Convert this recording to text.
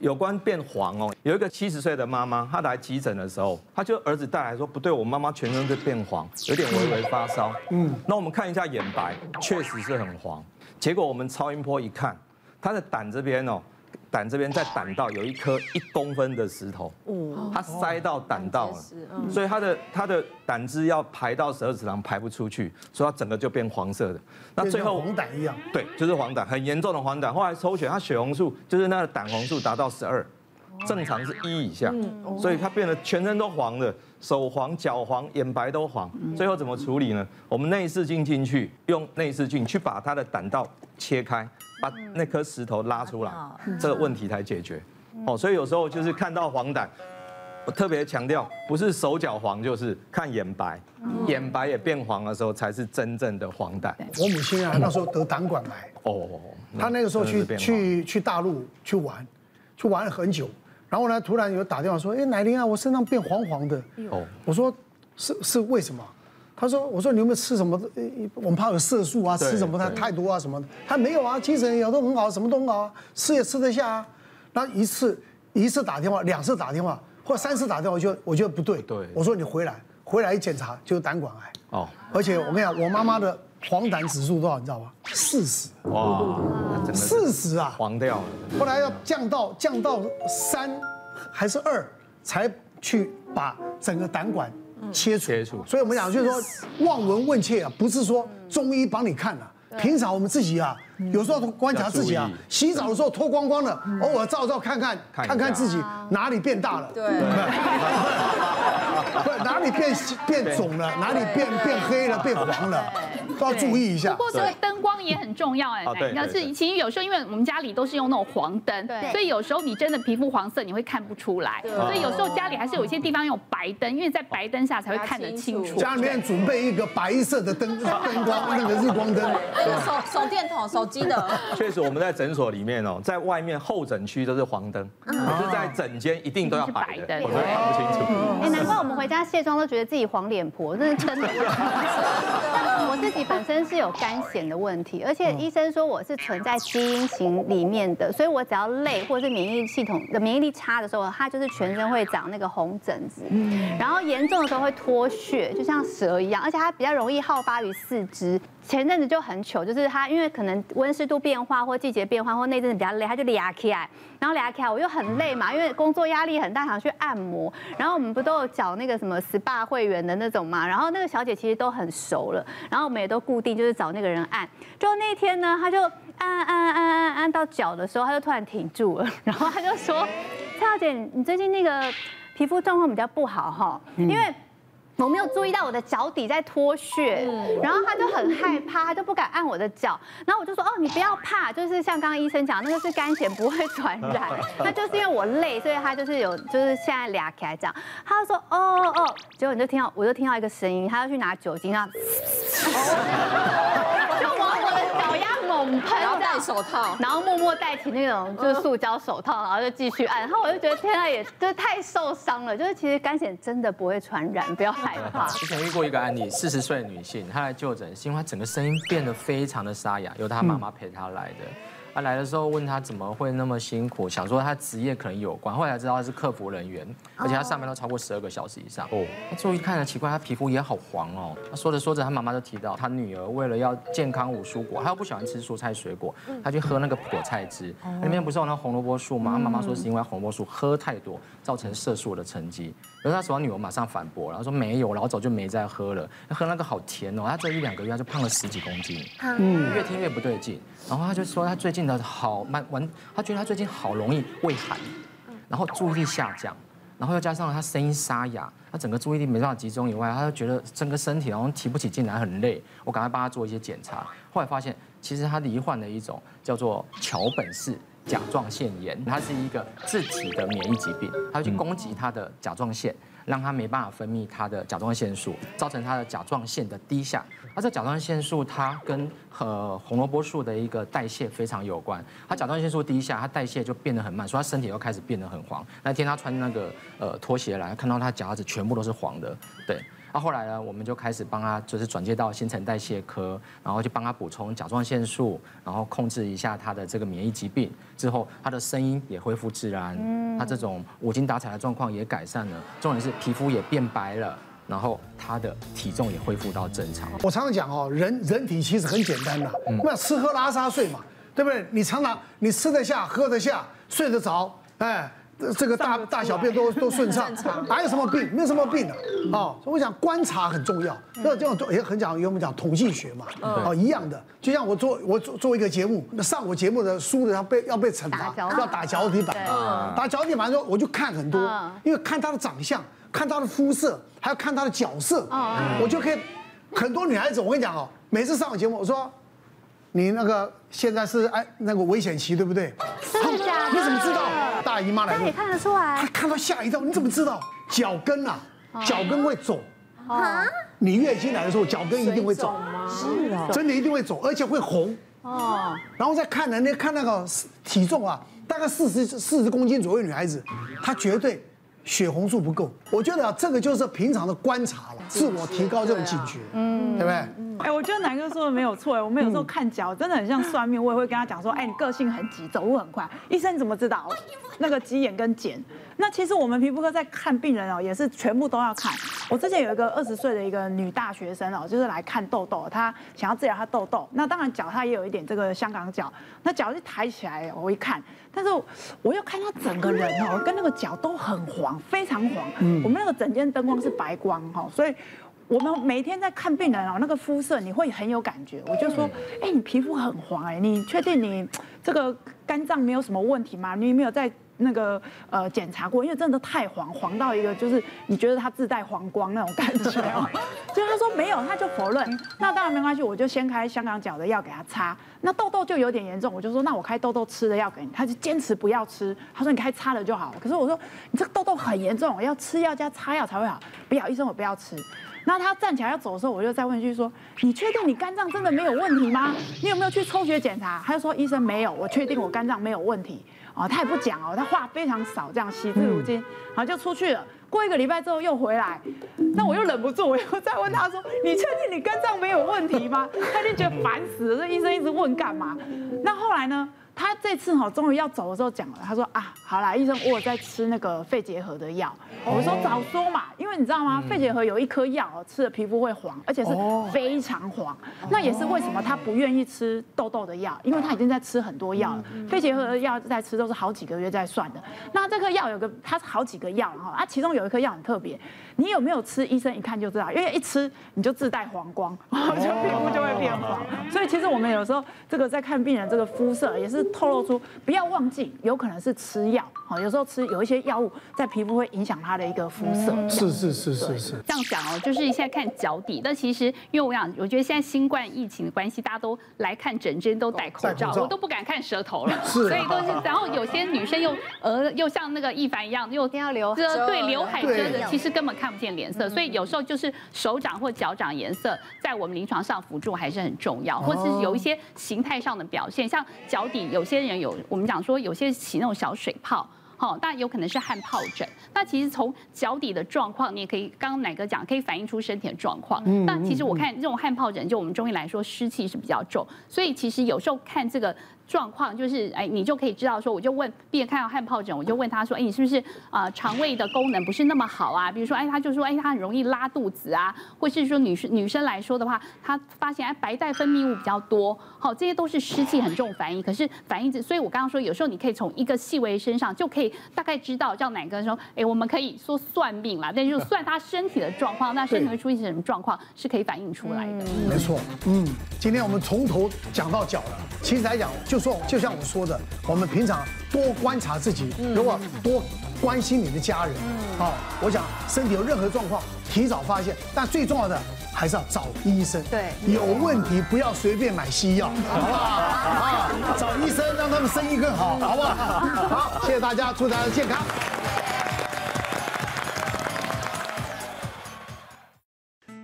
有关变黄哦，有一个七十岁的妈妈，她来急诊的时候，她就儿子带来说不对，我妈妈全身都变黄，有点微微发烧。嗯，那我们看一下眼白，确实是很黄。结果我们超音波一看，她的胆这边哦。胆这边在胆道有一颗一公分的石头，它塞到胆道了，所以它的它的胆汁要排到十二指肠排不出去，所以它整个就变黄色的。那最后黄疸一样，对，就是黄疸，很严重的黄疸。后来抽血，它血红素就是那个胆红素达到十二，正常是一以下，所以他变得全身都黄的，手黄、脚黄、眼白都黄。最后怎么处理呢？我们内视镜进去，用内视镜去把他的胆道切开。把那颗石头拉出来，这个问题才解决。哦，所以有时候就是看到黄疸，我特别强调，不是手脚黄，就是看眼白，眼白也变黄的时候，才是真正的黄疸。我母亲啊，那时候得胆管癌，哦，她那个时候去去去大陆去玩，去玩了很久，然后呢，突然有打电话说，哎，奶玲啊，我身上变黄黄的。哦，我说是是为什么？他说：“我说你有没有吃什么？我们怕有色素啊，吃什么太太多啊什么的。他没有啊，精神也都很好，什么都很好啊，吃也吃得下啊。那一次一次打电话，两次打电话，或三次打电话，我就我觉得不对。对，我说你回来，回来一检查就是胆管癌。哦，而且我跟你讲，我妈妈的黄疸指数多少，你知道吗？四十。哇，四十啊，黄掉了。后来要降到降到三还是二，才去把整个胆管。”切除，切除。所以我们讲就是说，望闻问切啊，不是说中医帮你看了，平常我们自己啊，有时候观察自己啊，洗澡的时候脱光光的，偶尔照照看看，看看自己哪里变大了，对，不，哪里变变肿了，哪里变变黑了，变黄了。都要注意一下。不过这个灯光也很重要哎，那是其实有时候因为我们家里都是用那种黄灯，所以有时候你真的皮肤黄色你会看不出来，所以有时候家里还是有一些地方用白灯，因为在白灯下才会看得清楚。家里面准备一个白色的灯灯光，那个日光灯，手手电筒、手机的。确实我们在诊所里面哦，在外面候诊区都是黄灯，可是在诊间一定都要白灯，我都看不清楚。哎，难怪我们回家卸妆都觉得自己黄脸婆，真的真的。我自己。本身是有肝险的问题，而且医生说我是存在基因型里面的，所以我只要累或者是免疫系统的免疫力差的时候，它就是全身会长那个红疹子，然后严重的时候会脱血，就像蛇一样，而且它比较容易好发于四肢。前阵子就很糗，就是它因为可能温湿度变化或季节变化，或那阵子比较累，它就裂开来，然后裂开来我又很累嘛，因为工作压力很大，想去按摩，然后我们不都有缴那个什么 SPA 会员的那种嘛，然后那个小姐其实都很熟了，然后我们也都固定就是找那个人按，就那天呢，他就按按按按按按到脚的时候，他就突然停住了，然后他就说：“蔡小姐，你最近那个皮肤状况比较不好哈，因为。”我没有注意到我的脚底在脱血，然后他就很害怕，他就不敢按我的脚。然后我就说：“哦，你不要怕，就是像刚刚医生讲，那个是肝炎，不会传染。那就是因为我累，所以他就是有，就是现在俩起来这样。”他就说：“哦哦。”结果你就听到，我就听到一个声音，他要去拿酒精啊。猛喷，然后戴手套，然后默默戴起那种就是塑胶手套，然后就继续按。然后我就觉得天啊，也就是太受伤了。就是其实干癣真的不会传染，不要害怕。之前遇过一个案例，四十岁的女性，她来就诊，是因为她整个声音变得非常的沙哑，由她妈妈陪她来的。他来的时候问他怎么会那么辛苦，想说他职业可能有关，后来才知道他是客服人员，而且他上班都超过十二个小时以上。哦，他注意看了，奇怪，他皮肤也好黄哦。他说着说着，他妈妈就提到，他女儿为了要健康五蔬果，他又不喜欢吃蔬菜水果，他去喝那个果菜汁，里面不是有那红萝卜素吗？他妈妈说是因为红萝卜素喝太多，造成色素的沉积。可是他说他女儿马上反驳，然后说没有，老早就没再喝了，喝那个好甜哦。他这一两个月他就胖了十几公斤，嗯，越听越不对劲。然后他就说他最近好慢完，他觉得他最近好容易胃寒，然后注意力下降，然后又加上他声音沙哑，他整个注意力没办法集中以外，他就觉得整个身体然后提不起劲来，很累。我赶快帮他做一些检查，后来发现其实他罹患了一种叫做桥本氏甲状腺炎，它是一个自体的免疫疾病，它会去攻击他的甲状腺。让它没办法分泌它的甲状腺素，造成它的甲状腺的低下。而这甲状腺素它跟呃红萝卜素的一个代谢非常有关。它甲状腺素低下，他代谢就变得很慢，所以它身体又开始变得很黄。那天他穿那个呃拖鞋来，看到他脚趾全部都是黄的，对。那后来呢，我们就开始帮他，就是转接到新陈代谢科，然后就帮他补充甲状腺素，然后控制一下他的这个免疫疾病。之后，他的声音也恢复自然，他这种无精打采的状况也改善了，重点是皮肤也变白了，然后他的体重也恢复到正常。我常常讲哦，人人体其实很简单的，那吃喝拉撒睡嘛，对不对？你常常你吃得下，喝得下，睡得着，哎。这个大大小便都 都顺畅，哪有什么病？没有什么病的，哦，所以我想观察很重要。那这种也很讲，因为我们讲统计学嘛，哦，一样的。就像我做我做做一个节目，那上我节目的输的要被要被惩罚，要打脚底板，打脚底板的时候我就看很多，因为看他的长相，看他的肤色，还要看他的角色，我就可以很多女孩子，我跟你讲哦，每次上我节目，我说。你那个现在是哎那个危险期对不对？真的假的？你怎么知道？大姨妈来了，也看得出来。他看到吓一跳，你怎么知道？脚跟啊，脚跟会肿。啊？你月经来的时候，脚跟一定会肿。是啊。真的一定会肿，而且会红。哦。然后再看人家看那个体重啊，大概四十四十公斤左右女孩子，她绝对血红素不够。我觉得啊这个就是平常的观察了，自我提高这种警觉，嗯，对不对？哎，我觉得南哥说的没有错哎，我们有时候看脚真的很像算命，我也会跟他讲说，哎，你个性很急，走路很快，医生你怎么知道？那个鸡眼跟茧，那其实我们皮肤科在看病人哦，也是全部都要看。我之前有一个二十岁的一个女大学生哦，就是来看痘痘，她想要治疗她痘痘，那当然脚她也有一点这个香港脚，那脚一抬起来，我一看，但是我又看她整个人哦，跟那个脚都很黄，非常黄。我们那个整间灯光是白光哈，所以。我们每天在看病人哦，那个肤色你会很有感觉。我就说，哎，你皮肤很黄哎，你确定你这个肝脏没有什么问题吗？你有没有在那个呃检查过？因为真的太黄，黄到一个就是你觉得它自带黄光那种感觉哦。所以他说没有，他就否认。那当然没关系，我就先开香港脚的药给他擦。那痘痘就有点严重，我就说那我开痘痘吃的药给你。他就坚持不要吃，他说你开擦的就好。可是我说你这个痘痘很严重，我要吃药加擦药才会好。不要，医生我不要吃。那他站起来要走的时候，我就再问一句说：“你确定你肝脏真的没有问题吗？你有没有去抽血检查？”他就说：“医生没有，我确定我肝脏没有问题。”哦，他也不讲哦，他话非常少，这样惜字如金，然后就出去了。过一个礼拜之后又回来，那我又忍不住，我又再问他说：“你确定你肝脏没有问题吗？”他就觉得烦死了，这医生一直问干嘛？那后来呢？他这次哈，终于要走的时候讲了，他说啊，好啦，医生，我有在吃那个肺结核的药。我说早说嘛，因为你知道吗？肺结核有一颗药吃了皮肤会黄，而且是非常黄。那也是为什么他不愿意吃痘痘的药，因为他已经在吃很多药了。肺结核的药在吃都是好几个月在算的。那这颗药有个，它是好几个药哈，啊，其中有一颗药很特别。你有没有吃？医生一看就知道，因为一吃你就自带黄光，然 后就皮肤就会变黄。所以其实我们有时候这个在看病人这个肤色，也是透露出不要忘记，有可能是吃药。好，有时候吃有一些药物在皮肤会影响它的一个肤色。是是是是是。这样讲哦，就是现在看脚底，但其实因为我想，我觉得现在新冠疫情的关系，大家都来看诊间都戴口罩，我都不敢看舌头了。是。所以都是，然后有些女生又呃又像那个一凡一样，又要留遮，对，刘海遮的，其实根本看。不见脸色，所以有时候就是手掌或脚掌颜色，在我们临床上辅助还是很重要，或是有一些形态上的表现，像脚底有些人有，我们讲说有些起那种小水泡，好，那有可能是汗疱疹。那其实从脚底的状况，你也可以，刚刚奶哥讲，可以反映出身体的状况。那其实我看这种汗疱疹，就我们中医来说，湿气是比较重，所以其实有时候看这个。状况就是，哎，你就可以知道说，我就问病人看到汗疱疹，我就问他说，哎，你是不是啊肠胃的功能不是那么好啊？比如说，哎，他就说，哎，他很容易拉肚子啊，或是说女生女生来说的话，她发现哎白带分泌物比较多，好，这些都是湿气很重反应。可是反应，所以我刚刚说，有时候你可以从一个细微身上就可以大概知道，叫哪个说，哎，我们可以说算命啦，但就算他身体的状况，那身体会出现什么状况是可以反映出来的。没错，嗯，今天我们从头讲到脚了。其实来讲，就说就像我说的，我们平常多观察自己，如果多关心你的家人，啊，我想身体有任何状况，提早发现。但最重要的还是要找医生。对，有问题不要随便买西药，好不好？啊，找医生让他们生意更好，好不好？好，谢谢大家，祝大家健康。